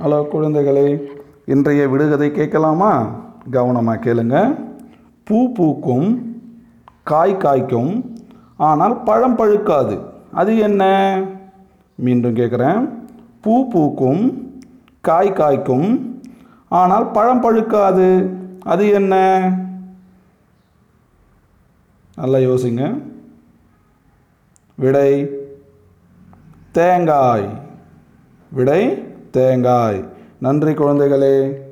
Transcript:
Hello குழந்தைகளே இன்றைய விடுகதை கேட்கலாமா? கவனமாக கேளுங்க. பூ பூக்கும் காய் காய்க்கும் ஆனால் பழம் பழுக்காது. அது என்ன? மீண்டும் கேட்குறேன். பூ பூக்கும் காய் காய்க்கும் ஆனால் பழம் பழுக்காது. அது என்ன? நல்லா யோசிங்க. விடை தேங்காய். விடை தேங்காய். நன்றி குழந்தைகளே.